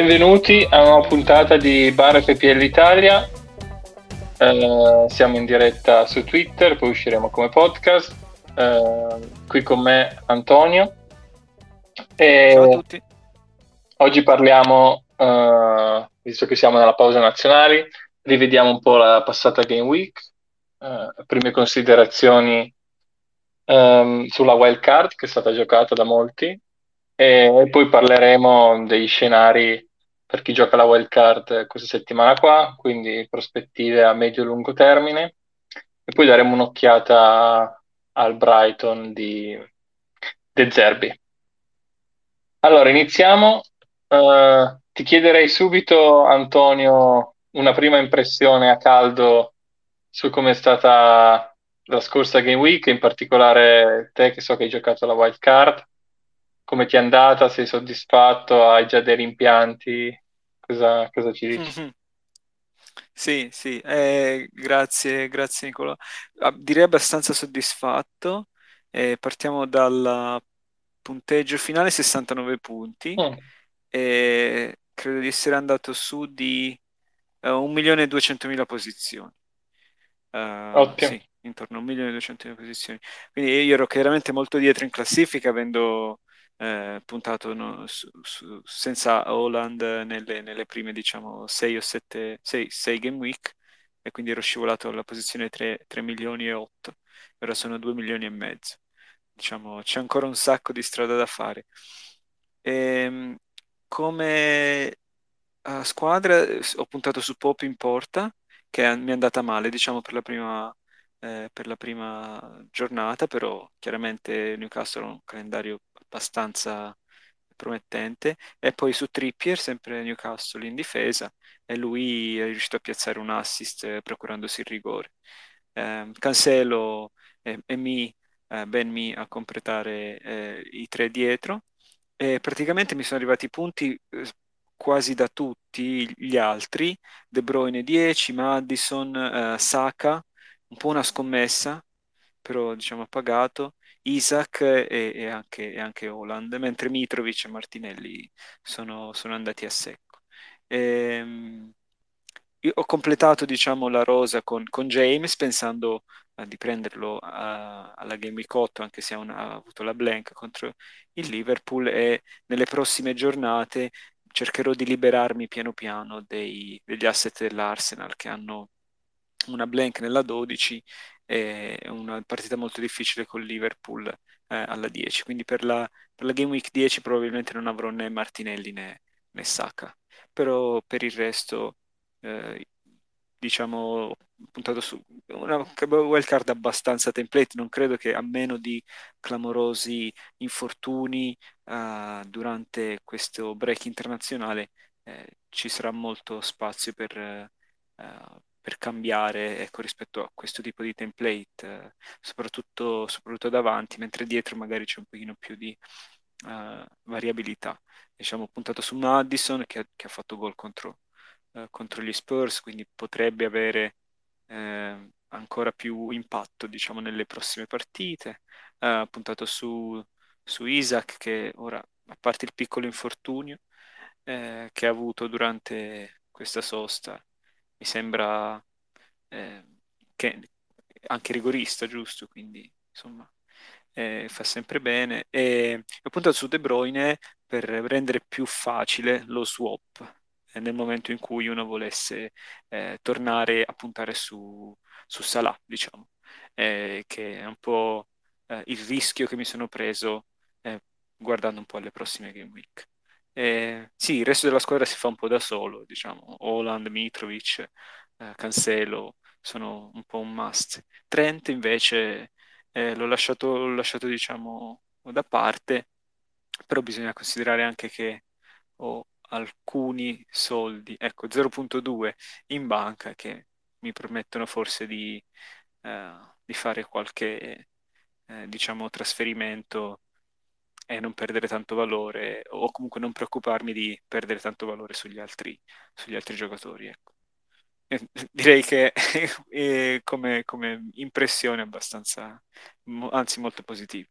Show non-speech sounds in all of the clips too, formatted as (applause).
Benvenuti a una puntata di Bar FPL Italia. Eh, siamo in diretta su Twitter, poi usciremo come podcast. Eh, qui con me Antonio. E Ciao a tutti. Oggi parliamo, eh, visto che siamo nella pausa nazionale, rivediamo un po' la passata Game Week, eh, prime considerazioni ehm, sulla wild card che è stata giocata da molti e poi parleremo dei scenari per chi gioca la wild card questa settimana qua, quindi prospettive a medio e lungo termine e poi daremo un'occhiata al Brighton di De Zerbi. Allora, iniziamo. Uh, ti chiederei subito, Antonio, una prima impressione a caldo su come è stata la scorsa Game Week, in particolare te che so che hai giocato la wild card come ti è andata? Sei soddisfatto? Hai già dei rimpianti? Cosa, cosa ci dici? Mhm. Sì, sì, eh, grazie, grazie Nicola. Ah, direi abbastanza soddisfatto. Eh, partiamo dal punteggio finale 69 punti Mm, e credo di essere andato su di eh, 1.200.000 posizioni. Eh, ottimo. sì, intorno a 1.200.000 posizioni. Quindi io ero chiaramente molto dietro in classifica, avendo eh, puntato no, su, su, senza Holland nelle, nelle, prime, diciamo, 6 o 7, 6, 6 game week e quindi ero scivolato alla posizione 3, 3 milioni e 8. Ora sono 2 milioni e mezzo. Diciamo, c'è ancora un sacco di strada da fare. E, ehm, come squadra ho puntato su Pop in porta, che mi è andata male, diciamo, per la prima, eh, per la prima giornata, però chiaramente Newcastle ha un calendario abbastanza promettente. E poi su Trippier, sempre Newcastle in difesa, e lui è riuscito a piazzare un assist eh, procurandosi il rigore. Eh, Cancelo e, e Mi, eh, Ben Mi a completare eh, i tre dietro. E praticamente mi sono arrivati i punti eh, quasi da tutti gli altri, De Bruyne 10, Madison, Saka, un po' una scommessa, però diciamo ha pagato, Isaac e, e anche, e anche Holland, mentre Mitrovic e Martinelli sono, sono andati a secco. Ehm, io ho completato diciamo, la rosa con, con James pensando eh, di prenderlo a, alla Game Week 8 anche se una, ha, avuto la blank contro il Liverpool e nelle prossime giornate cercherò di liberarmi piano piano dei, degli asset dell'Arsenal che hanno una blank nella 12 e una partita molto difficile con Liverpool eh, alla 10. Quindi per la, per la, Game Week 10 probabilmente non avrò né Martinelli né, né Saka. Però per il resto, eh, diciamo, puntato su una wildcard abbastanza template. Non credo che a meno di clamorosi infortuni uh, durante questo break internazionale eh, ci sarà molto spazio per, uh, per cambiare ecco, rispetto a questo tipo di template, eh, soprattutto, soprattutto, davanti, mentre dietro magari c'è un pochino più di uh, variabilità. Diciamo puntato su Madison che, che ha fatto gol contro, uh, contro, gli Spurs, quindi potrebbe avere uh, ancora più impatto diciamo, nelle prossime partite. Puntato su, su Isaac che ora, a parte il piccolo infortunio che ha avuto durante questa sosta, mi sembra eh, che anche rigorista, giusto? Quindi insomma eh, fa sempre bene. E ho puntato su De Bruyne per rendere più facile lo swap eh, nel momento in cui uno volesse eh, tornare a puntare su, su Salah, diciamo, eh, che è un po' eh, il rischio che mi sono preso guardando un po' alle prossime game week. Eh, sì, il resto della squadra si fa un po' da solo, diciamo, Holland, Mitrovic, eh, Cancelo sono un po' un must. Trent invece eh, l'ho lasciato, l'ho lasciato, diciamo, da parte, però bisogna considerare anche che ho alcuni soldi, ecco, 0.2 in banca che mi permettono forse di, eh, di fare qualche, eh, diciamo, trasferimento e non perdere tanto valore o comunque non preoccuparmi di perdere tanto valore sugli altri, sugli altri giocatori. Ecco. (laughs) direi che è (laughs) come, come impressione abbastanza, anzi molto positiva.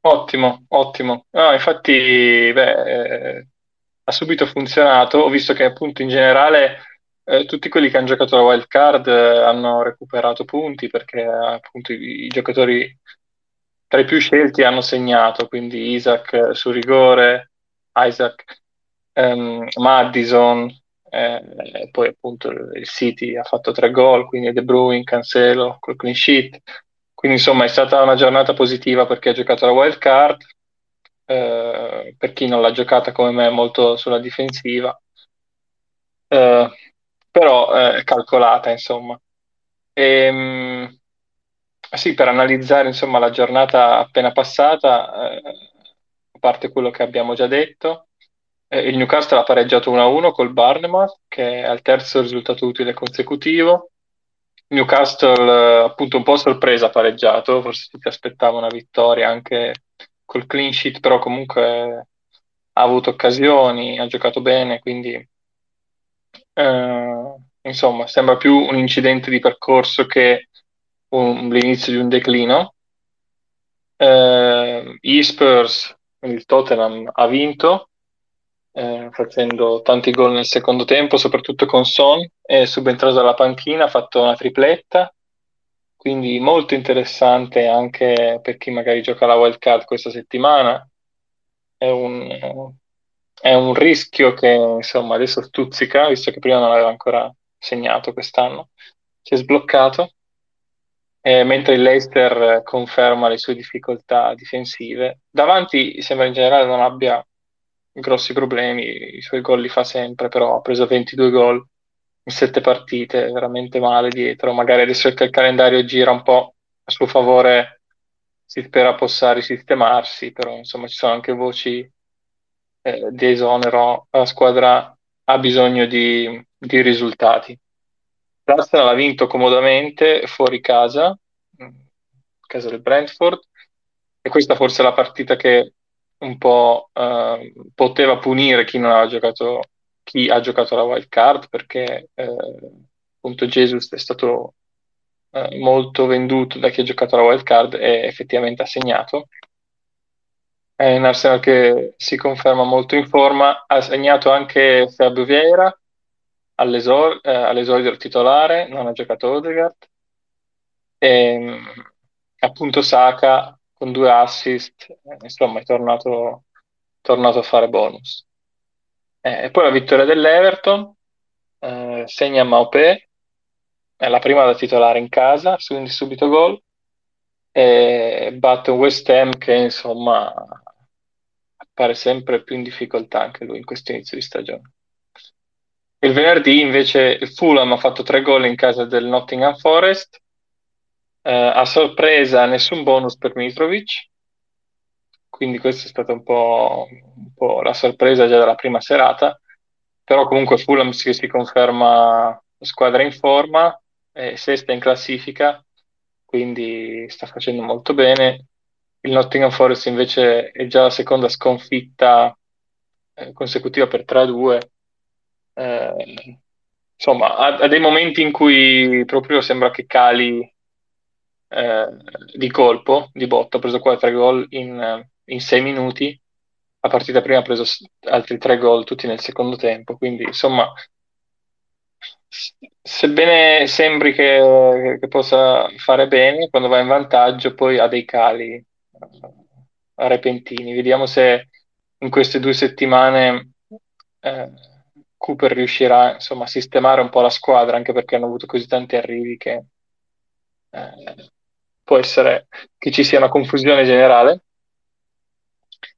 Ottimo, ottimo. No, infatti, beh, eh, ha subito funzionato. Ho visto che appunto in generale eh, tutti quelli che hanno giocato la wild card eh, hanno recuperato punti perché appunto i, i, giocatori tra i più scelti hanno segnato, quindi Isaac eh, su rigore, Isaac, um, Madison, eh, poi appunto il City ha fatto tre gol, quindi De Bruyne, Cancelo, col clean sheet. Quindi insomma è stata una giornata positiva perché ha giocato la wild card, eh, per chi non l'ha giocata come me molto sulla difensiva, eh, però è calcolata insomma. E, ehm, sì, per analizzare insomma la giornata appena passata, eh, a parte quello che abbiamo già detto, eh, il Newcastle ha pareggiato 1-1 col Barnemouth, che è al terzo risultato utile consecutivo. Newcastle, eh, appunto, un po' sorpresa ha pareggiato, forse si aspettava una vittoria anche col clean sheet, però comunque ha avuto occasioni, ha giocato bene, quindi eh, insomma sembra più un incidente di percorso che un, l'inizio di un declino. Eh, gli Spurs, il Tottenham, ha vinto eh, facendo tanti gol nel secondo tempo, soprattutto con Son, è subentrato dalla panchina, ha fatto una tripletta, quindi molto interessante anche per chi magari gioca la wild card questa settimana. È un, è un rischio che insomma adesso stuzzica, visto che prima non aveva ancora segnato quest'anno, si è sbloccato, eh, mentre il Leicester conferma le sue difficoltà difensive. Davanti sembra in generale non abbia grossi problemi, i suoi gol li fa sempre, però ha preso 22 gol in 7 partite, veramente male dietro. Magari adesso che il calendario gira un po' a suo favore si spera possa risistemarsi, però insomma ci sono anche voci eh, di esonero, la squadra ha bisogno di, di risultati. L'Arsenal ha vinto comodamente fuori casa, casa del Brentford, e questa forse è la partita che un po' eh, poteva punire chi non aveva giocato, chi ha giocato la wild card, perché eh, appunto Jesus è stato eh, molto venduto da chi ha giocato la wild card e effettivamente ha segnato. È un Arsenal che si conferma molto in forma, ha segnato anche Fabio Vieira all'esor- eh, all'esordio titolare, non ha giocato Odegaard. E, ehm, appunto Saka con due assist, eh, insomma è tornato, tornato a fare bonus. Eh, e poi la vittoria dell'Everton, eh, segna Maupé, è la prima da titolare in casa, quindi subito gol, e batte West Ham che insomma appare sempre più in difficoltà anche lui in questo inizio di stagione. Il venerdì invece il Fulham ha fatto tre gol in casa del Nottingham Forest, eh, a sorpresa nessun bonus per Mitrovic, quindi questa è stata un po', un po', la sorpresa già dalla prima serata, però comunque Fulham si, si conferma squadra in forma, è sesta in classifica, quindi sta facendo molto bene. Il Nottingham Forest invece è già la seconda sconfitta eh, consecutiva per 3-2. Eh, insomma, ha, ha, dei momenti in cui proprio sembra che cali eh, di colpo, di botto, ha preso 4 gol in, in 6 minuti, la partita prima ha preso altri 3 gol tutti nel secondo tempo, quindi insomma, sebbene sembri che, che possa fare bene, quando va in vantaggio poi ha dei cali eh, repentini. Vediamo se in queste due settimane eh, Cooper riuscirà insomma, a sistemare un po' la squadra, anche perché hanno avuto così tanti arrivi che eh, può essere che ci sia una confusione generale.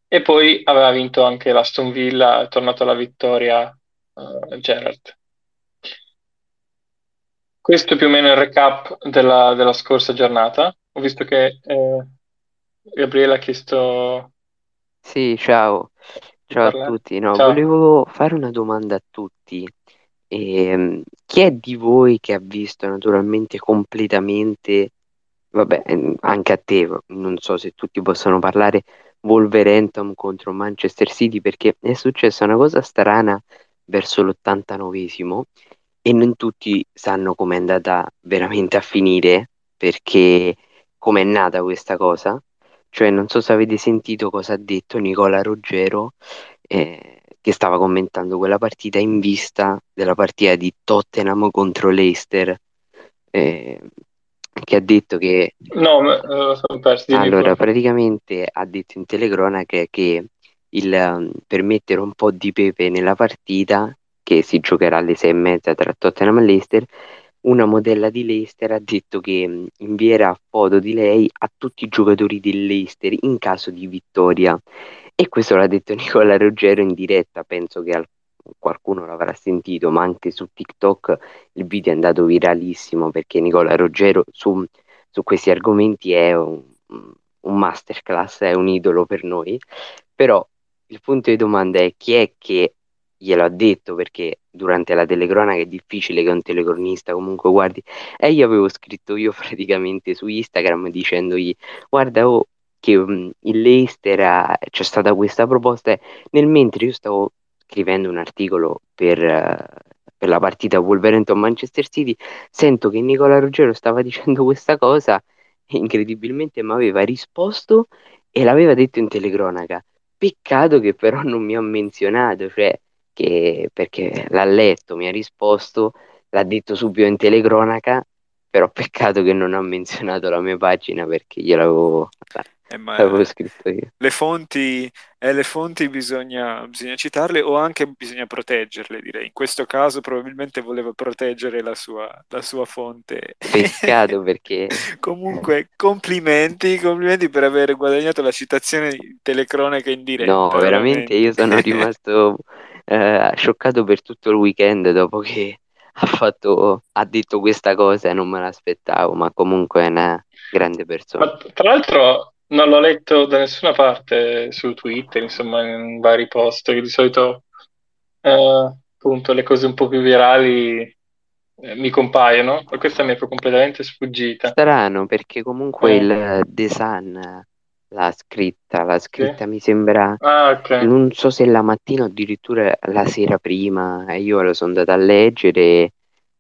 E poi aveva vinto anche l'Aston Villa, è tornato alla vittoria uh, Gerrard. Questo è più o meno il recap della, della scorsa giornata. Ho visto che eh, Gabriele ha chiesto Sì, ciao, ciao a tutti. No, Ciao. volevo fare una domanda a tutti. Ehm, chi è di voi che ha visto naturalmente completamente vabbè, ehm, anche a te, non so se tutti possono parlare Wolverhampton contro Manchester City perché è successa una cosa strana verso l'89esimo e non tutti sanno com'è andata veramente a finire perché com'è nata questa cosa. Cioè, non so se avete sentito cosa ha detto Nicola Ruggero eh, che stava commentando quella partita in vista della partita di Tottenham contro Leicester, eh, che ha detto che... No, uh, sono persi. Allora, praticamente ha detto in telecronaca che il, um, per mettere un po' di pepe nella partita, che si giocherà alle sei e mezza tra Tottenham e Leicester, una modella di Leicester ha detto che invierà foto di lei a tutti i giocatori del Leicester in caso di vittoria. E questo l'ha detto (laughs) Nicola Ruggero in diretta, penso che al- qualcuno l'avrà sentito, ma anche su TikTok il video è andato viralissimo perché Nicola Ruggero su, su questi argomenti è un, un masterclass, è un idolo per noi. Però il punto di domanda è chi è che glielo ha detto perché durante la telecronaca è difficile che un telecronista comunque guardi. E io avevo scritto io (laughs) praticamente su Instagram dicendogli guarda oh, che um, il Leicester ha, c'è stata questa proposta nel mentre io stavo scrivendo un articolo per, uh, per la partita Wolverhampton-Manchester City sento che Nicola Ruggero stava (laughs) dicendo questa cosa e incredibilmente mi aveva risposto e l'aveva detto in telecronaca. Peccato che però non mi ha menzionato cioè che, perché l'ha letto, mi ha risposto, l'ha detto subito in telecronaca, però (laughs) peccato che non ha menzionato la mia pagina perché gliel'avevo, eh, l'avevo scritto io. Le fonti, eh, le fonti bisogna, bisogna, citarle o anche bisogna proteggerle, direi. In questo caso probabilmente voleva proteggere la sua, la sua fonte. Peccato (laughs) perché... Comunque, complimenti, complimenti per aver guadagnato la citazione telecronaca in diretta. No, veramente, veramente io sono rimasto eh, scioccato per tutto il weekend dopo che (laughs) ha, fatto, ha detto questa cosa e non me l'aspettavo, ma comunque è una grande persona. Ma, tra l'altro non l'ho letto da nessuna parte su Twitter, insomma, in vari post, che di solito eh, appunto le cose un po' più virali eh, mi compaiono, questa mi è completamente sfuggita. Strano, perché comunque eh. il The Sun l'ha scritta, l'ha scritta mi sembra, Ah, ok. non so se la mattina o addirittura la sera prima, e io lo sono andato a leggere e ho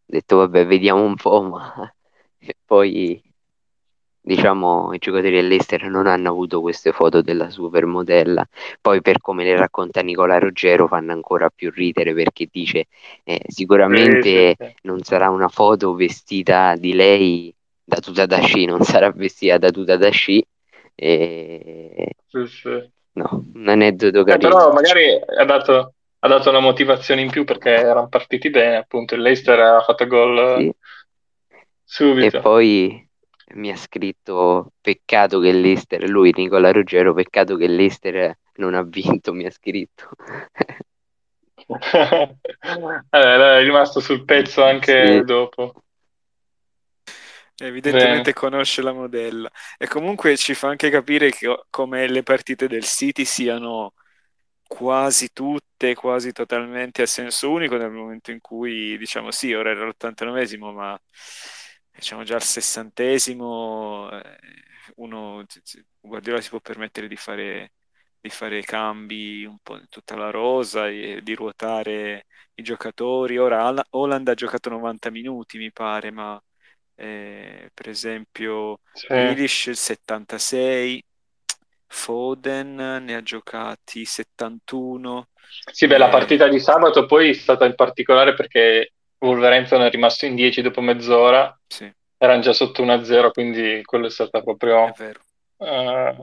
detto vabbè vediamo un po', (laughs) ma e poi diciamo i giocatori dell'Ester non hanno avuto queste foto della supermodella, poi per come le racconta Nicola Ruggero fanno ancora più ridere perché dice eh, sicuramente sì, sì. non sarà una foto vestita di lei da tuta da sci, non sarà vestita da tuta da sci e... Sì, sì. No, un aneddoto Eh, carino. però magari ha dato, ha dato una motivazione in più perché erano partiti bene, appunto il Leicester ha fatto gol Sì. E subito. poi mi ha scritto peccato che l'Ester, lui Nicola Ruggero, peccato che l'Ester non ha vinto, mi ha scritto. (laughs) Eh, è rimasto sul pezzo anche Sì. dopo. Evidentemente Bene. conosce la modella e comunque ci fa anche capire che, come le partite del City siano quasi tutte, quasi totalmente a senso unico nel momento in cui diciamo sì, ora era l'89esimo, ma diciamo già al sessantesimo eh, uno Guardiola si può permettere di fare, di fare cambi un po' in tutta la rosa e di ruotare i giocatori. Ora Holland ha giocato 90 minuti, mi pare, ma eh, per esempio Sì. Grealish 76, Foden ne ha giocati 71. Sì, beh, la eh, partita di sabato poi è stata in particolare perché Wolverhampton è rimasto in 10 dopo mezz'ora, sì, erano già sotto 1-0, quindi quello è stata è proprio vero. eh,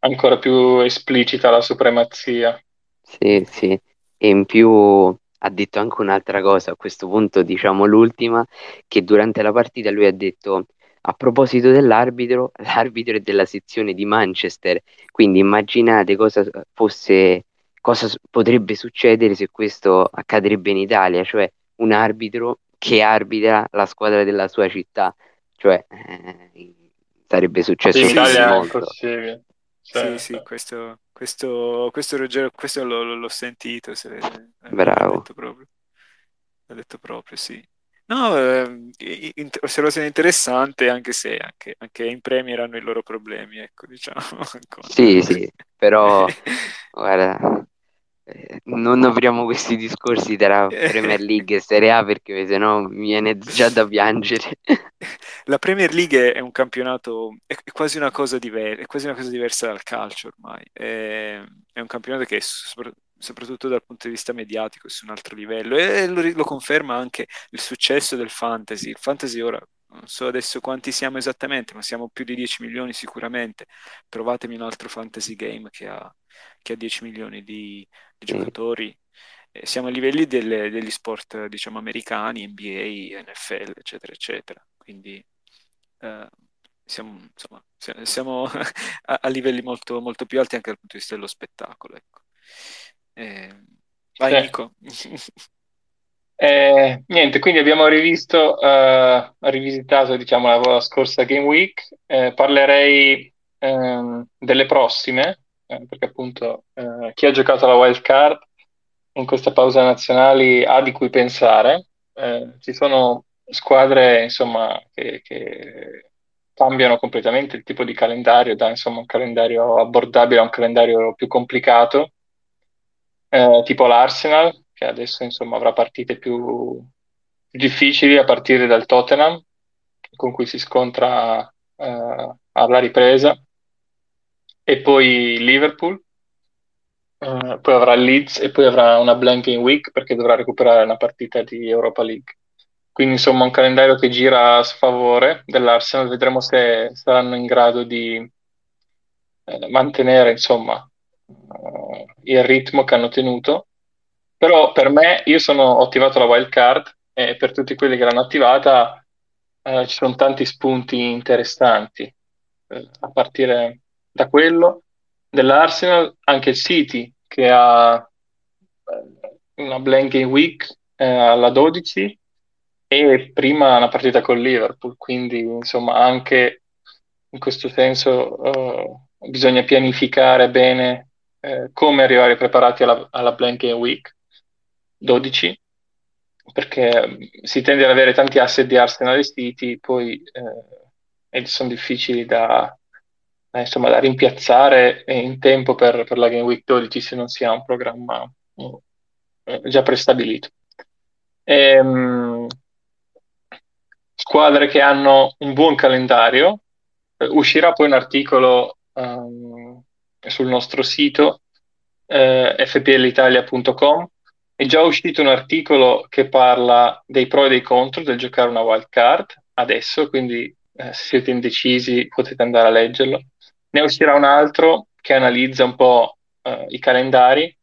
ancora più esplicita la supremazia. Sì, sì. E in più ha detto anche un'altra cosa, a questo punto diciamo l'ultima, che durante la partita lui ha detto a proposito dell'arbitro, (laughs) l'arbitro è della sezione di Manchester, quindi immaginate cosa fosse, cosa potrebbe succedere se questo accadrebbe in Italia, cioè un arbitro che arbitra la squadra della sua città, cioè eh, sarebbe successo In Italia è molto. Impossibile. Sì, Cioè, sì, questo, questo, questo Ruggero, questo l'ho, l'ho sentito, se l'ha Bravo. detto proprio. L'ha detto proprio, sì. No, eh, osservazione interessante, anche se anche, anche in Premier hanno i loro problemi, ecco, diciamo. (laughs) con- Sì, sì, però (laughs) guarda, non apriamo questi discorsi tra Premier League e Serie A perché sennò mi viene già da piangere. La Premier League è un campionato, è è quasi una cosa diversa, è quasi una cosa diversa dal calcio ormai. È, è un campionato che, sopra- soprattutto dal punto di vista mediatico, su un altro livello. E lo, lo, conferma anche il successo del fantasy. Il fantasy ora, non so adesso quanti siamo esattamente, ma siamo più di 10 milioni sicuramente. Trovatemi un altro fantasy game che ha, che ha 10 milioni di, di giocatori. Eh, siamo a livelli delle, degli sport, diciamo, americani, NBA, NFL, eccetera, eccetera. Quindi... Eh, siamo, insomma, siamo (laughs) a, a, livelli molto, molto più alti anche dal punto di vista dello spettacolo. Ecco. Eh, vai. Nico. (laughs) Eh, niente, quindi abbiamo rivisto, eh, rivisitato, diciamo, la, scorsa Game Week. Eh, parlerei ehm, delle prossime, eh, perché appunto eh, chi ha giocato la wild card in questa pausa nazionali ha di cui pensare. Eh, ci sono squadre, insomma, che, che cambiano completamente il tipo di calendario, da insomma un calendario abbordabile a un calendario più complicato tipo l'Arsenal, che adesso insomma avrà partite più difficili a partire dal Tottenham, con cui si scontra eh, alla ripresa, e poi Liverpool, eh, poi avrà Leeds e poi avrà una blanking week perché dovrà recuperare una partita di Europa League. Quindi insomma un calendario che gira a sfavore dell'Arsenal, vedremo se saranno in grado di eh, mantenere insomma uh, il ritmo che hanno tenuto. Però per me, io sono, ho attivato la wild card e per tutti quelli che l'hanno attivata uh, ci sono tanti spunti interessanti, uh, a partire da quello dell'Arsenal, anche il City che ha una blanking week alla 12 e prima una partita con Liverpool, quindi insomma anche in questo senso bisogna pianificare bene eh, come arrivare preparati alla, alla Blank Game Week 12 perché mm, si tende ad avere tanti asset di Arsenal e poi eh, sono difficili da, da, insomma, da rimpiazzare in tempo per, per, la Game Week 12 se non si ha un programma eh, già prestabilito. E, ehm, squadre che hanno un buon calendario, eh, uscirà poi un articolo um, sul nostro sito eh, fplitalia.com è già uscito un articolo che parla dei pro e dei contro del giocare una wild card adesso, quindi eh, se siete indecisi potete andare a leggerlo. Ne uscirà un altro che analizza un po' eh, i calendari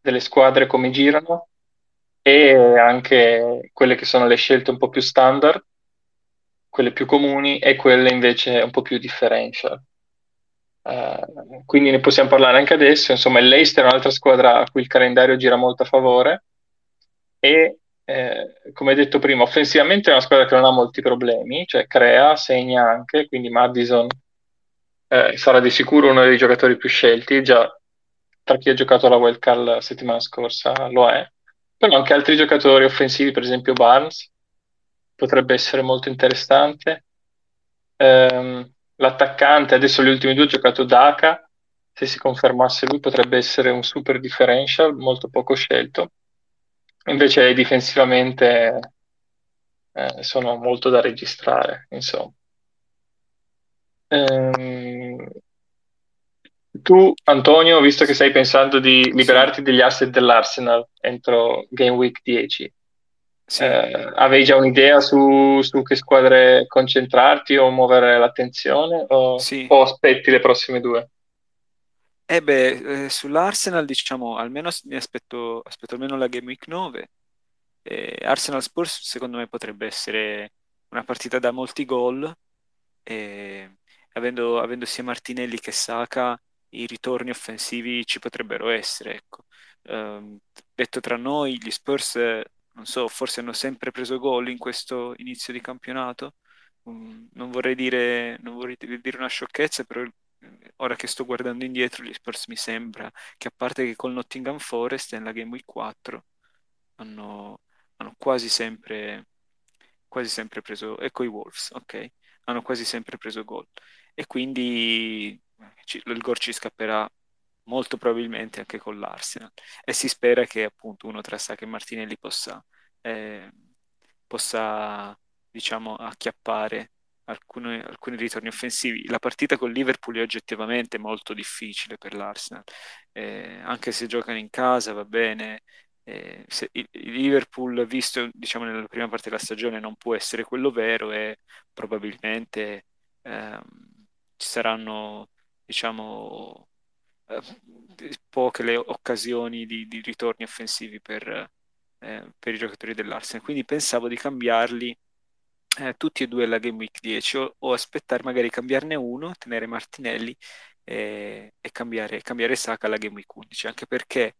delle squadre, come girano e anche quelle che sono le scelte un po' più standard, quelle più comuni e quelle invece un po' più differential. Uh, quindi ne possiamo parlare anche adesso. Insomma, il Leicester è un'altra squadra a cui il calendario gira molto a favore e, eh, come detto prima, offensivamente è una squadra che non ha molti problemi, cioè crea, segna anche, quindi Madison eh, sarà di sicuro uno dei giocatori più scelti, già tra chi ha giocato la Wild Card la settimana scorsa lo è, però anche altri giocatori offensivi, per esempio Barnes, potrebbe essere molto interessante. Um, l'attaccante, adesso gli ultimi due ha giocato Daka, se si confermasse lui potrebbe essere un super differential, molto poco scelto. Invece difensivamente eh, sono molto da registrare, insomma. Ehm, tu, Antonio, visto che stai pensando di liberarti degli asset dell'Arsenal entro Game Week 10, sì. Eh, avevi già un'idea su, su, che squadre concentrarti o muovere l'attenzione o, sì. o aspetti le prossime due? Eh beh, eh, sull'Arsenal diciamo almeno mi aspetto, aspetto almeno la Game Week 9. Eh, Arsenal Spurs secondo me potrebbe essere una partita da molti gol avendo, avendo sia Martinelli che Saka i ritorni offensivi ci potrebbero essere. Ecco. Um, detto tra noi, gli Spurs non so, forse hanno sempre preso gol in questo inizio di campionato. Um, non vorrei dire, non vorrei dire una sciocchezza, però eh, ora che sto guardando indietro, gli Spurs mi sembra che a parte che col Nottingham Forest nella Game Week 4 hanno, hanno quasi sempre quasi sempre preso e coi Wolves, ok? Hanno quasi sempre preso gol e quindi ci, il gol ci scapperà molto probabilmente anche con l'Arsenal e si spera che appunto uno tra Saka e Martinelli possa, eh, possa diciamo acchiappare alcune, alcuni ritorni offensivi. La partita con Liverpool è oggettivamente molto difficile per l'Arsenal, eh, anche se giocano in casa va bene. Eh, il, Liverpool, visto diciamo nella prima parte della stagione, non può essere quello vero e probabilmente ehm, ci saranno diciamo poche le occasioni di, di ritorni offensivi per, eh, per i giocatori dell'Arsenal. Quindi pensavo di cambiarli eh, tutti e due alla Game Week 10 o, o aspettare magari cambiarne uno, tenere Martinelli e, e cambiare, cambiare Saka alla Game Week 11, anche perché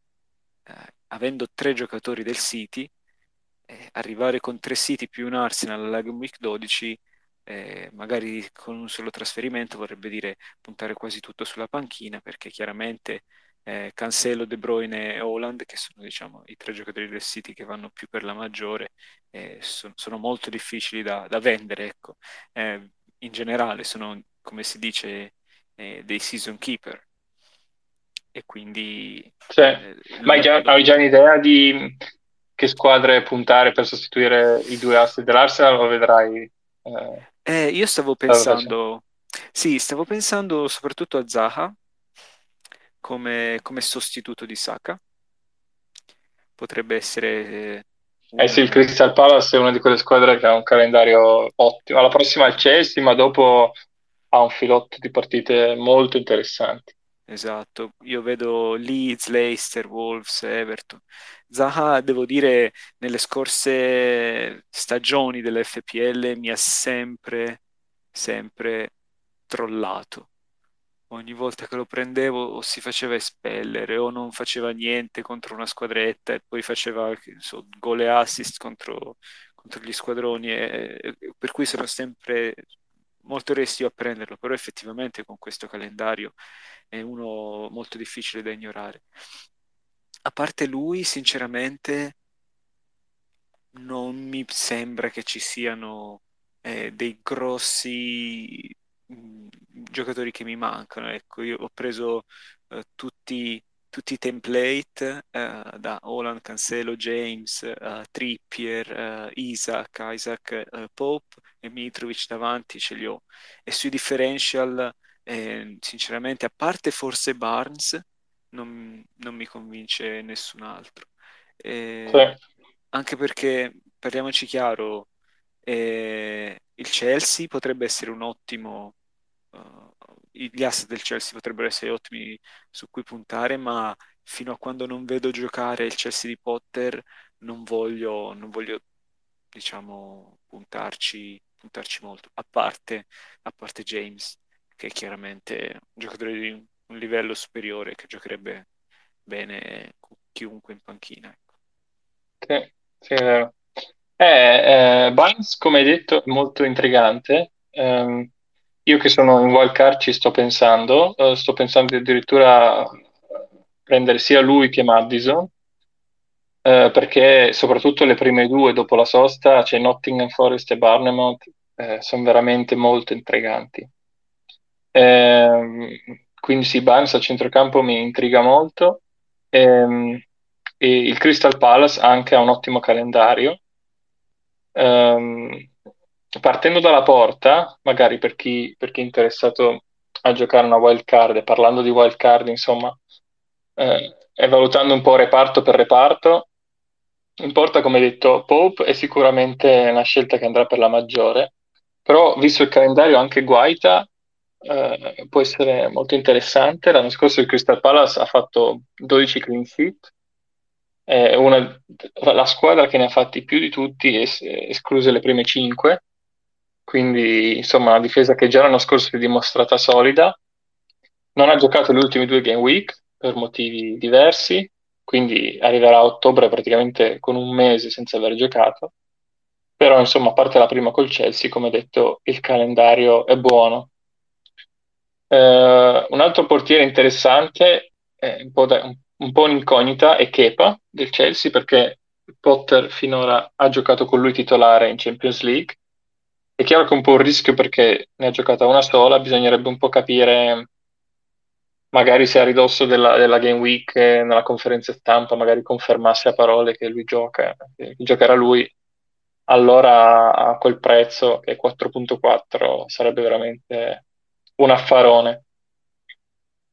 eh, avendo tre giocatori del City, eh, arrivare con tre City più un Arsenal alla Game Week 12 eh, magari con un solo trasferimento vorrebbe dire puntare quasi tutto sulla panchina perché chiaramente eh, Cancelo, De Bruyne e Holland, che sono diciamo, i tre giocatori del City che vanno più per la maggiore, eh, sono, sono, molto difficili da, da vendere. Ecco. Eh, in generale sono, come si dice, eh, dei season keeper. E quindi... Cioè, ma hai già, hai già un'idea di che squadre puntare per sostituire i due assi dell'Arsenal o vedrai? Eh, eh, io stavo pensando, sì, stavo pensando soprattutto a Zaha come, come sostituto di Saka. Potrebbe essere... Un... Eh sì, il Crystal Palace è una di quelle squadre che ha un calendario ottimo. La prossima è il Chelsea, ma dopo ha un filotto di partite molto interessanti. Esatto, io vedo Leeds, Leicester, Wolves, Everton. Zaha, devo dire, nelle scorse stagioni dell'FPL mi ha sempre, sempre trollato. Ogni volta che lo prendevo o si faceva espellere o non faceva niente contro una squadretta e poi faceva so, gol e assist contro, contro gli squadroni e, e, per cui sono sempre molto restio a prenderlo però effettivamente con questo calendario è uno molto difficile da ignorare a parte lui sinceramente non mi sembra che ci siano eh, dei grossi mh, giocatori che mi mancano. Ecco, io ho preso uh, tutti, tutti, i template uh, da Holland, Cancelo, James, uh, Trippier, Isaac, Isaac Pope e Mitrovic davanti ce li ho. E sui differential, eh, sinceramente, a parte forse Barnes, non, non mi convince nessun altro. Eh, sì. Anche perché, parliamoci chiaro, eh, il Chelsea potrebbe essere un ottimo uh, gli asset del Chelsea potrebbero essere ottimi su cui puntare, ma fino a quando non vedo giocare il Chelsea di Potter non voglio, non voglio diciamo, puntarci, puntarci molto, a parte, a parte James, che è chiaramente un giocatore di un livello superiore che giocherebbe bene chiunque in panchina. Ecco. Sì, sì, è vero. Eh, eh, Barnes, come hai detto, è molto intrigante. Um, io che sono in wild card ci sto pensando, uh, sto pensando addirittura a prendere sia lui che Madison, uh, perché soprattutto le prime due dopo la sosta, cioè Nottingham Forest e Barnemouth, eh, sono veramente molto intriganti. Eh, quindi sì, Barnes a centrocampo mi intriga molto. Eh, e il Crystal Palace anche ha un ottimo calendario. Um, partendo dalla porta, magari per chi, per chi è interessato a giocare una wild card, e parlando di wild card, insomma, eh, e valutando un po' reparto per reparto, in porta, come detto, Pope è sicuramente una scelta che andrà per la maggiore, però visto il calendario anche Guaita eh, può essere molto interessante. L'anno scorso il Crystal Palace ha fatto 12 clean sheet, è una, la squadra che ne ha fatti più di tutti, es- escluse le prime 5, quindi insomma una difesa che già l'anno scorso si è dimostrata solida, non ha giocato le ultime due game week per motivi diversi, quindi arriverà a ottobre praticamente con un mese senza aver giocato, però insomma a parte la prima col Chelsea, come detto, il calendario è buono. Uh, un altro portiere interessante, un po', da, un po' un'incognita, è Kepa del Chelsea perché Potter finora ha giocato con lui titolare in Champions League. È chiaro che è un po' un rischio perché ne ha giocata una sola, bisognerebbe un po' capire magari se a ridosso della, della Game Week eh, nella conferenza stampa magari confermasse a parole che lui gioca, che giocherà lui allora a quel prezzo che è 4.4 sarebbe veramente un affarone.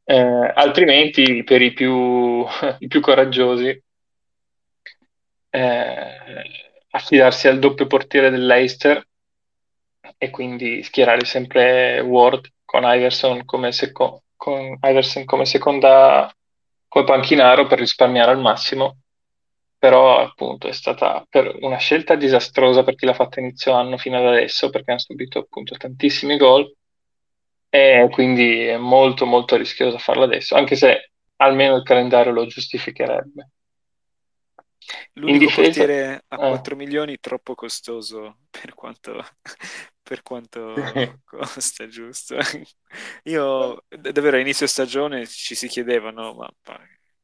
Eh, altrimenti per i più, (laughs) i più coraggiosi eh, affidarsi al doppio portiere dell'Eister e quindi schierare sempre Ward con Iverson come, seco- con Iverson come seconda come panchinaro per risparmiare al massimo però appunto è stata una scelta disastrosa per chi l'ha fatta inizio anno fino ad adesso perché hanno subito appunto tantissimi gol e quindi è molto molto rischioso farlo adesso anche se almeno il calendario lo giustificherebbe L'unico difesa... portiere a 4 eh. milioni troppo costoso per quanto, (laughs) per quanto (laughs) costa, giusto? Io davvero a inizio stagione ci si chiedevano, ma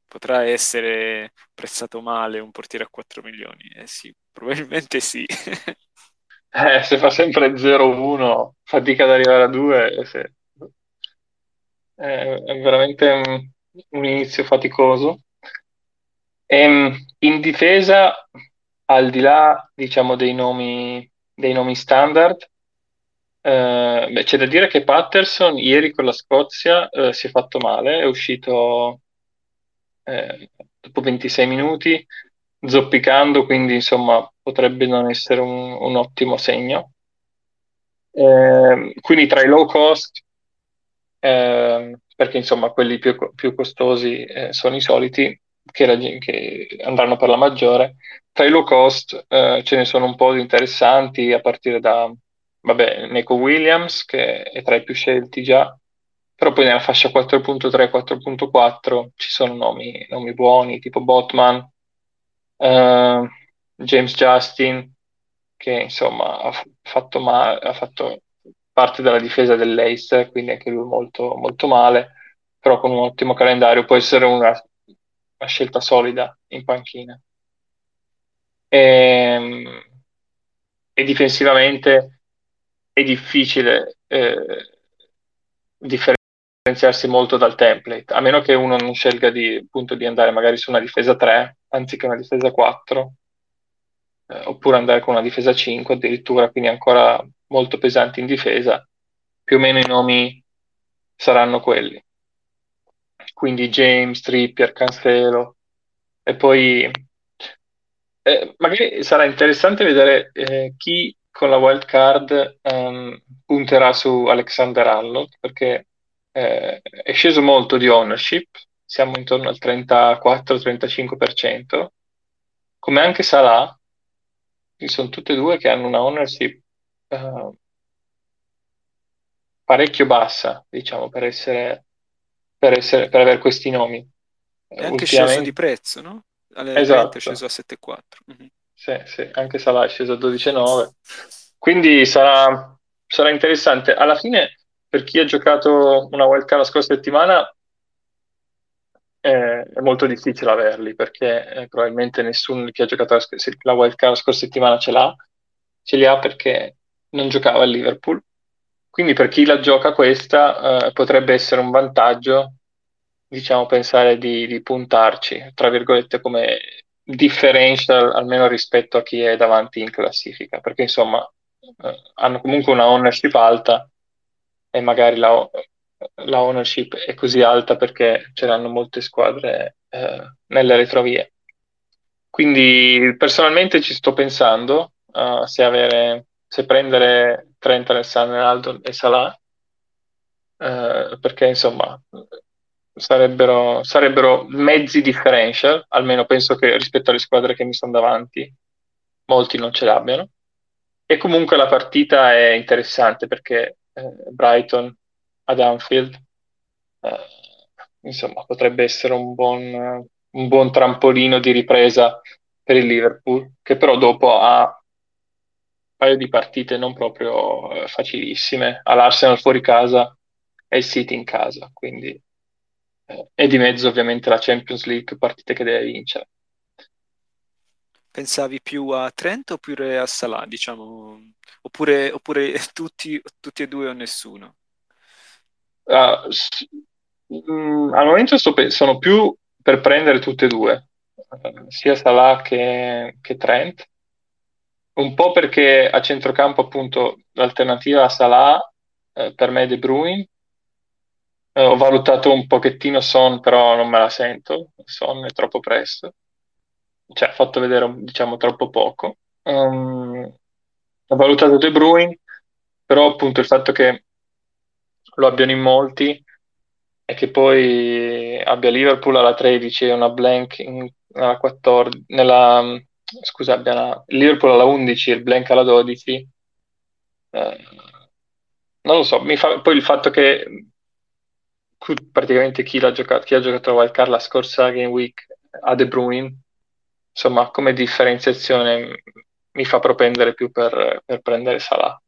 potrà essere prezzato male un portiere a 4 milioni? Eh sì, probabilmente sì. (laughs) eh, se fa sempre 0-1, fatica ad arrivare a 2, se... è veramente un, un inizio faticoso. E, ehm, in difesa, al di là, diciamo, dei nomi, dei nomi standard, eh, beh, c'è da dire che Patterson ieri con la Scozia eh, si è fatto male, è uscito eh, dopo 26 minuti, zoppicando, quindi insomma potrebbe non essere un, un ottimo segno. Eh, quindi tra i low cost, eh, perché insomma quelli più, più costosi eh, sono i soliti, che, che, andranno per la maggiore, tra i low cost eh, ce ne sono un po' di interessanti, a partire da, vabbè, Neko Williams, che è tra i più scelti già, però poi nella fascia 4.3 4.4 ci sono nomi, nomi buoni tipo Botman, uh, James Justin, che insomma ha fatto, ma- ha fatto parte della difesa dell'Ace, quindi anche lui molto, molto male, però con un ottimo calendario può essere una, una scelta solida in panchina. E, ehm, e difensivamente è difficile eh, differenziarsi molto dal template, a meno che uno non scelga di, appunto, di andare magari su una difesa 3 anziché una difesa 4, eh, oppure andare con una difesa 5 addirittura, quindi ancora molto pesanti in difesa, più o meno i nomi saranno quelli. Quindi James, Trippier, Cancelo, e poi eh, magari sarà interessante vedere eh, chi con la wild card um, punterà su Alexander Arnold, perché eh, è sceso molto di ownership, siamo intorno al 34-35%, come anche Salah, sono tutte e due che hanno una ownership eh, parecchio bassa, diciamo, per essere, per essere, per avere questi nomi. È anche sceso di prezzo, no? Esatto. è sceso a 7,4. Mm-hmm. Sì, sì, anche Salah è sceso a 12,9. Quindi sarà, sarà interessante. Alla fine per chi ha giocato una wildcard la scorsa settimana è molto difficile averli perché eh, probabilmente nessuno che ha giocato la, la wildcard la scorsa settimana ce l'ha, ce li ha perché non giocava a Liverpool. Quindi per chi la gioca questa eh, potrebbe essere un vantaggio, diciamo, pensare di, di puntarci, tra virgolette, come differential almeno rispetto a chi è davanti in classifica, perché insomma eh, hanno comunque una ownership alta e magari la, la ownership è così alta perché ce l'hanno molte squadre eh, nelle retrovie. Quindi personalmente ci sto pensando uh, se, avere, se prendere Trent Alexander-Arnold e Salah, uh, perché insomma sarebbero, sarebbero mezzi differential, almeno penso che rispetto alle squadre che mi sono davanti, molti non ce l'abbiano. E comunque la partita è interessante perché eh, Brighton ad Anfield, eh, insomma, potrebbe essere un buon, un buon trampolino di ripresa per il Liverpool, che però dopo ha un paio di partite non proprio eh, facilissime, all'Arsenal fuori casa e il City in casa, quindi eh, e di mezzo ovviamente la Champions League, partite che deve vincere. Pensavi più a Trent oppure a Salah, diciamo, oppure, oppure (laughs) tutti, tutti, e due o nessuno? Uh, s- mh, mm, al momento sto, sono più per prendere tutte e due, uh, sia Salah che, che Trent, un po' perché a centrocampo appunto l'alternativa a Salah eh, per me è De Bruyne. Eh, ho valutato un pochettino Son, però non me la sento. Son è troppo presto. Cioè, ha fatto vedere, diciamo, troppo poco. Um, ho valutato De Bruyne, però appunto il fatto che lo abbiano in molti e che poi abbia Liverpool alla 13 e una blank in, nella 14, nella, scusa, abbia una, Liverpool alla 11 e il blank alla 12. Eh, non lo so, mi fa, poi il fatto che praticamente chi, l'ha giocato, chi ha giocato a Wildcard la scorsa Game Week a De Bruyne, insomma, come differenziazione mi fa propendere più per, per prendere Salah.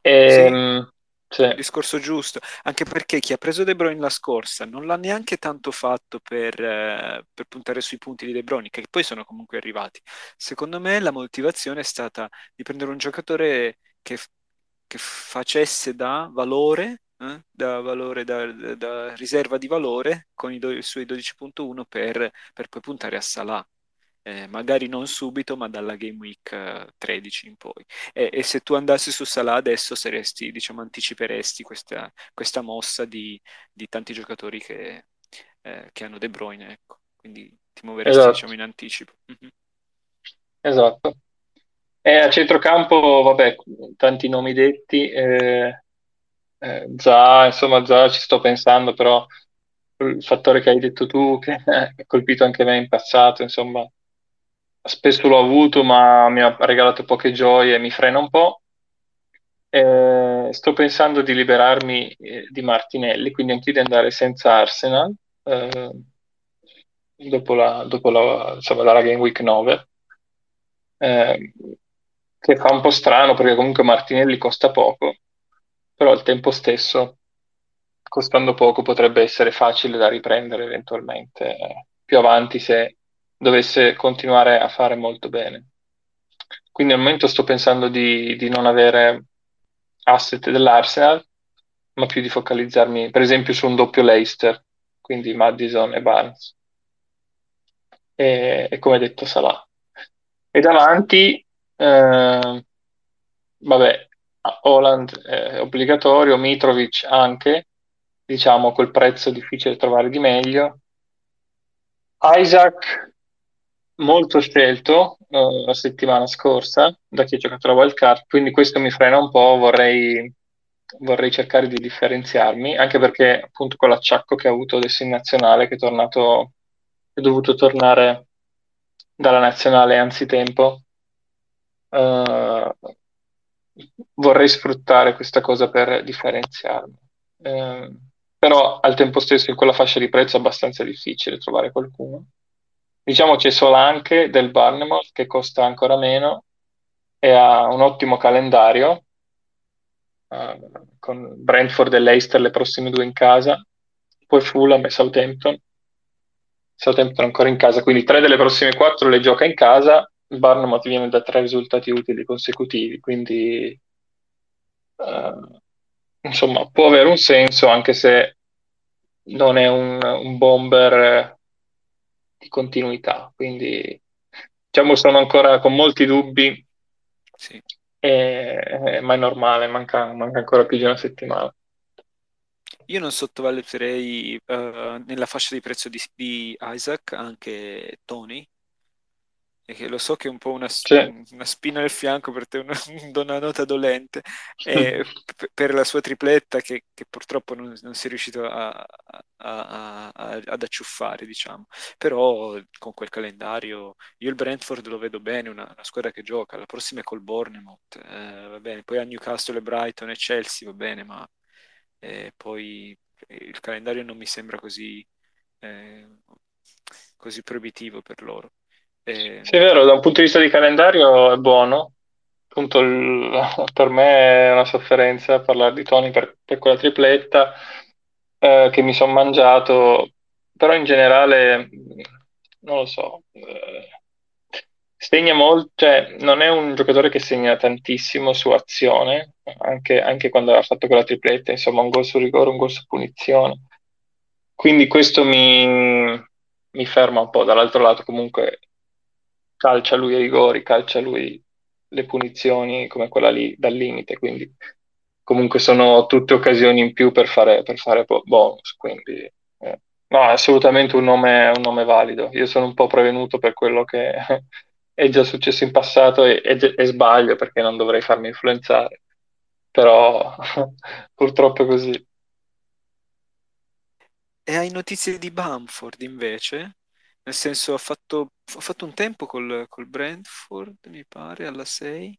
E, ehm, sì, sì. discorso giusto, anche perché chi ha preso De Bruyne la scorsa non l'ha neanche tanto fatto per, eh, per, puntare sui punti di De Bruyne, che poi sono comunque arrivati. Secondo me la motivazione è stata di prendere un giocatore che, che facesse da valore, eh, da, valore da, da, riserva di valore con i, do, i suoi 12.1 per, per poi puntare a Salah eh, magari non subito, ma dalla Game Week 13 eh, in poi. E, e, se tu andassi su Salah adesso saresti, diciamo, anticiperesti questa, questa mossa di, di, tanti giocatori che, eh, che, hanno De Bruyne, ecco. Quindi ti muoveresti, esatto. diciamo, in anticipo. Mm-hmm. Esatto. E a centrocampo, vabbè, tanti nomi detti, eh, eh, già, insomma, già ci sto pensando, però il fattore che hai detto tu, che (laughs) ha colpito anche me in passato, insomma, spesso l'ho avuto, ma mi ha regalato poche gioie e mi frena un po'. Eh, sto pensando di liberarmi eh, di Martinelli, quindi anche di andare senza Arsenal eh, dopo, la, dopo la, insomma, la Game Week 9, eh, che fa un po' strano perché comunque Martinelli costa poco, però al tempo stesso, costando poco, potrebbe essere facile da riprendere eventualmente eh, più avanti se dovesse continuare a fare molto bene. Quindi al momento sto pensando di, di non avere asset dell'Arsenal, ma più di focalizzarmi, per esempio, su un doppio Leicester, quindi Madison e Barnes. E, e come detto Salah. E davanti, eh, vabbè, Holland è obbligatorio, Mitrovic anche, diciamo quel prezzo difficile trovare di meglio. Isaac molto scelto uh, la settimana scorsa da chi ha giocato la wild card, quindi questo mi frena un po', vorrei, vorrei cercare di differenziarmi, anche perché appunto con l'acciacco che ha avuto adesso in nazionale, che è tornato, è dovuto tornare dalla nazionale anzitempo, uh, vorrei sfruttare questa cosa per differenziarmi. Uh, però al tempo stesso in quella fascia di prezzo è abbastanza difficile trovare qualcuno. Diciamo c'è Solanke del Barnemouth che costa ancora meno e ha un ottimo calendario uh, con Brentford e Leicester le prossime due in casa, poi Fulham e Southampton. Southampton ancora in casa, quindi tre delle prossime quattro le gioca in casa. Il Barnemouth viene da tre risultati utili consecutivi, quindi uh, insomma può avere un senso anche se non è un, un bomber di continuità. Quindi diciamo sono ancora con molti dubbi, sì. e, ma è normale, manca, manca ancora più di una settimana. Io non sottovaluterei uh, nella fascia di prezzo di, di Isaac anche Tony, e che lo so che è un po' una, sì. una spina nel fianco per te, una, (laughs) una nota dolente, e p- per la sua tripletta che, che purtroppo non, non si è riuscito a, a, a, ad acciuffare, diciamo. Però con quel calendario io il Brentford lo vedo bene, una, una squadra che gioca, la prossima è col Bournemouth, eh, va bene, poi a Newcastle e Brighton e Chelsea, va bene, ma eh, poi il calendario non mi sembra così, eh, così proibitivo per loro. E... Sì, è vero, da un punto di vista di calendario è buono. Appunto, il- (laughs) per me è una sofferenza parlare di Tony per, per quella tripletta eh, che mi sono mangiato, però in generale, non lo so, eh, segna molto, cioè non è un giocatore che segna tantissimo su azione, anche, anche quando aveva fatto quella tripletta, insomma, un gol su rigore, un gol su punizione. Quindi questo mi, mi ferma un po'. Dall'altro lato, comunque, calcia lui i rigori, calcia lui le punizioni come quella lì dal limite, quindi comunque sono tutte occasioni in più per fare, per fare bonus, quindi eh. no, è assolutamente un nome, un nome valido. Io sono un po' prevenuto per quello che (laughs) è già successo in passato e, e, e sbaglio perché non dovrei farmi influenzare, però (laughs) purtroppo è così. E hai notizie di Bamford invece? Nel senso, ha fatto, ha fatto un tempo col, col Brentford, mi pare, alla 6.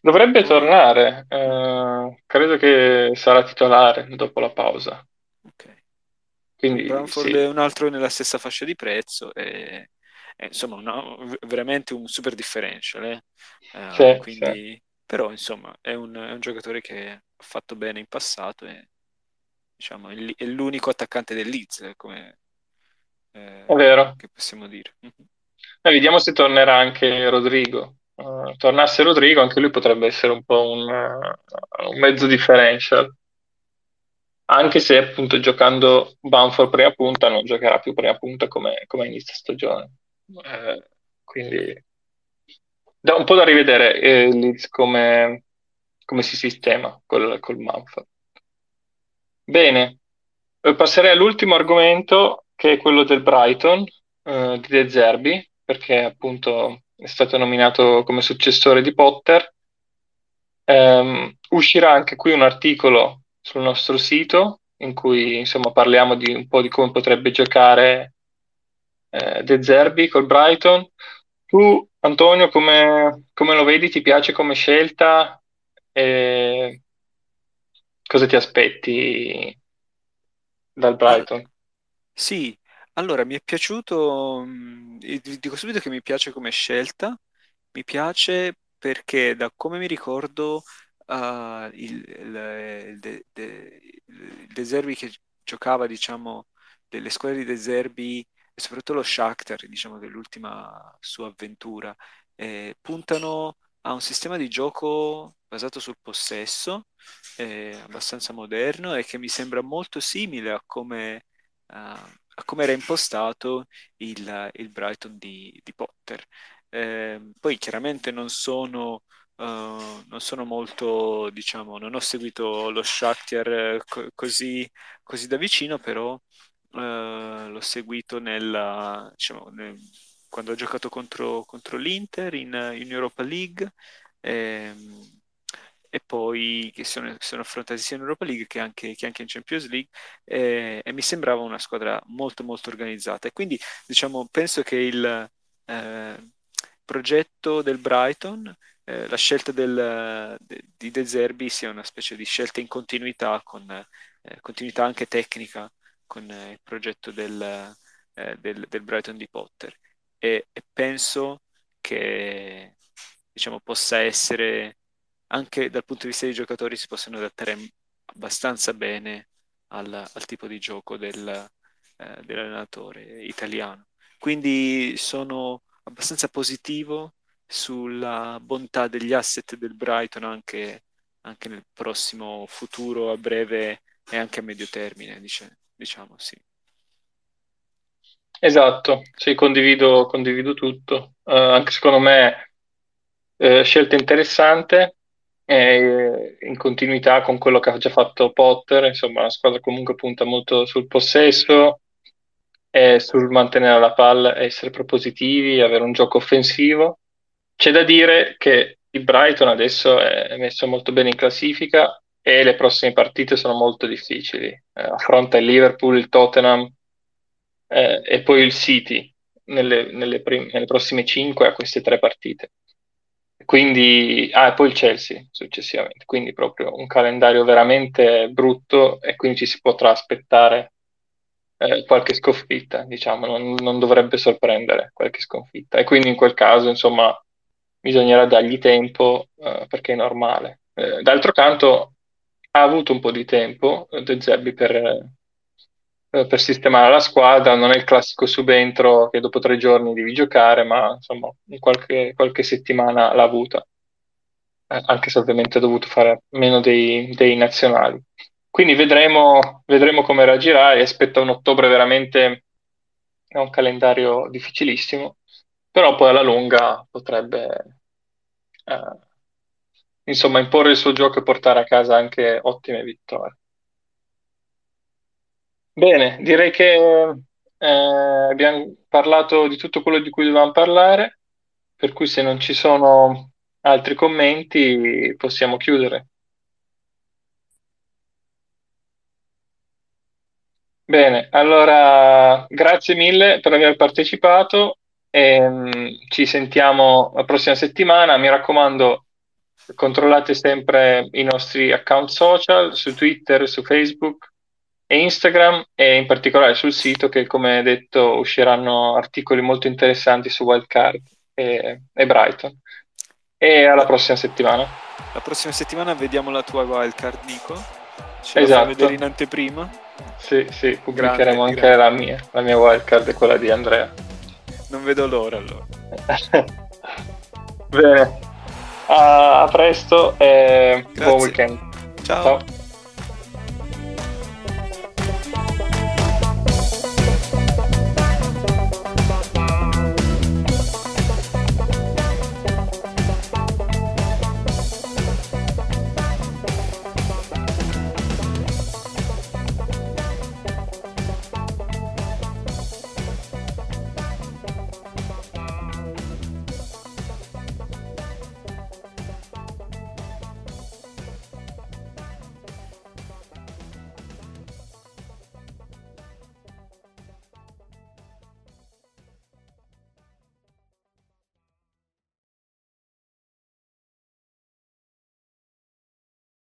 Dovrebbe tornare, eh, credo che sarà titolare dopo la pausa. Ok. Quindi, Bamford sì. è un altro nella stessa fascia di prezzo e, e insomma no, veramente un super differential. Eh? Uh, sì, quindi, sì. Però insomma è un, è un, giocatore che ha fatto bene in passato e diciamo, è l'unico attaccante del Leeds, come, eh, è vero. che possiamo dire. Mm-hmm. Eh, vediamo se tornerà anche Rodrigo. Uh, tornasse Rodrigo, anche lui potrebbe essere un po' un, uh, un mezzo differential. Anche se appunto giocando Banford prima punta non giocherà più prima punta come, come inizio stagione. Eh, quindi da un po' da rivedere eh, come, come si sistema col, col Manfred. Bene, eh, passerei all'ultimo argomento che è quello del Brighton eh, di De Zerbi, perché appunto è stato nominato come successore di Potter. Um, uscirà anche qui un articolo sul nostro sito in cui insomma parliamo di un po' di come potrebbe giocare eh, De Zerbi col Brighton. Tu, Antonio, come, come lo vedi? Ti piace come scelta? E cosa ti aspetti dal Brighton? Sì, allora mi è piaciuto, mm, dico subito che mi piace come scelta, mi piace perché da come mi ricordo uh, il, il, il, il, De Zerbi che giocava, diciamo, delle squadre di De Zerbi e soprattutto lo Shakhtar, diciamo, dell'ultima sua avventura, eh, puntano a un sistema di gioco basato sul possesso, eh, abbastanza moderno e che mi sembra molto simile a come, a come era impostato il, il Brighton di, di Potter. Eh, poi chiaramente non sono, uh, non sono molto, diciamo, non ho seguito lo Shakhtar co- così, così da vicino, però Uh, l'ho seguito nella, diciamo, nel, quando ho giocato contro, contro l'Inter in, in, Europa League ehm, e poi che sono, sono, affrontati sia in Europa League che anche, che anche in Champions League e, e, mi sembrava una squadra molto molto organizzata. E quindi diciamo penso che il eh, progetto del Brighton eh, la scelta del, de, di De Zerbi sia una specie di scelta in continuità con eh, continuità anche tecnica con il progetto del, eh, del, del, Brighton di Potter. E, e penso che diciamo, possa essere anche dal punto di vista dei giocatori si possono adattare abbastanza bene al, al tipo di gioco del, eh, dell'allenatore italiano. Quindi sono abbastanza positivo sulla bontà degli asset del Brighton anche, anche nel prossimo futuro a breve e anche a medio termine, dice, diciamo, sì. Esatto, sì, condivido, condivido tutto. Uh, anche secondo me uh, scelta interessante, eh, in continuità con quello che ha già fatto Potter, insomma, la squadra comunque punta molto sul possesso e sul mantenere la palla, essere propositivi, avere un gioco offensivo. C'è da dire che il Brighton adesso è messo molto bene in classifica e le prossime partite sono molto difficili. Eh, affronta il Liverpool, il Tottenham eh, e poi il City nelle, nelle, prim- nelle prossime 5 a queste tre partite. Quindi, ah, e poi il Chelsea successivamente. Quindi proprio un calendario veramente brutto e quindi ci si potrà aspettare eh, qualche sconfitta, diciamo, non, non dovrebbe sorprendere qualche sconfitta. E quindi in quel caso, insomma, bisognerà dargli tempo eh, perché è normale. Eh, d'altro canto, ha avuto un po' di tempo De Zerbi per, eh, per sistemare la squadra, non è il classico subentro che dopo tre giorni devi giocare, ma insomma qualche, qualche settimana l'ha avuta, eh, anche se ovviamente ha dovuto fare meno dei, dei nazionali. Quindi vedremo, vedremo come reagirà e aspetta un ottobre veramente, è un calendario difficilissimo, però poi alla lunga potrebbe eh, insomma imporre il suo gioco e portare a casa anche ottime vittorie. Bene, direi che eh, abbiamo parlato di tutto quello di cui dovevamo parlare, per cui se non ci sono altri commenti possiamo chiudere. Bene, allora grazie mille per aver partecipato e um, ci sentiamo la prossima settimana. Mi raccomando, controllate sempre i nostri account social su Twitter, su Facebook e Instagram e in particolare sul sito che come detto usciranno articoli molto interessanti su Wildcard e, e Brighton. E alla prossima settimana. La prossima settimana vediamo la tua Wildcard, Nico. Ce esatto. la vedere in anteprima. Sì, sì, pubblicheremo grande, anche grande. la mia, la mia wildcard e quella di Andrea. Non vedo l'ora allora. (laughs) Bene, a presto e Grazie. buon weekend. Ciao. Ciao.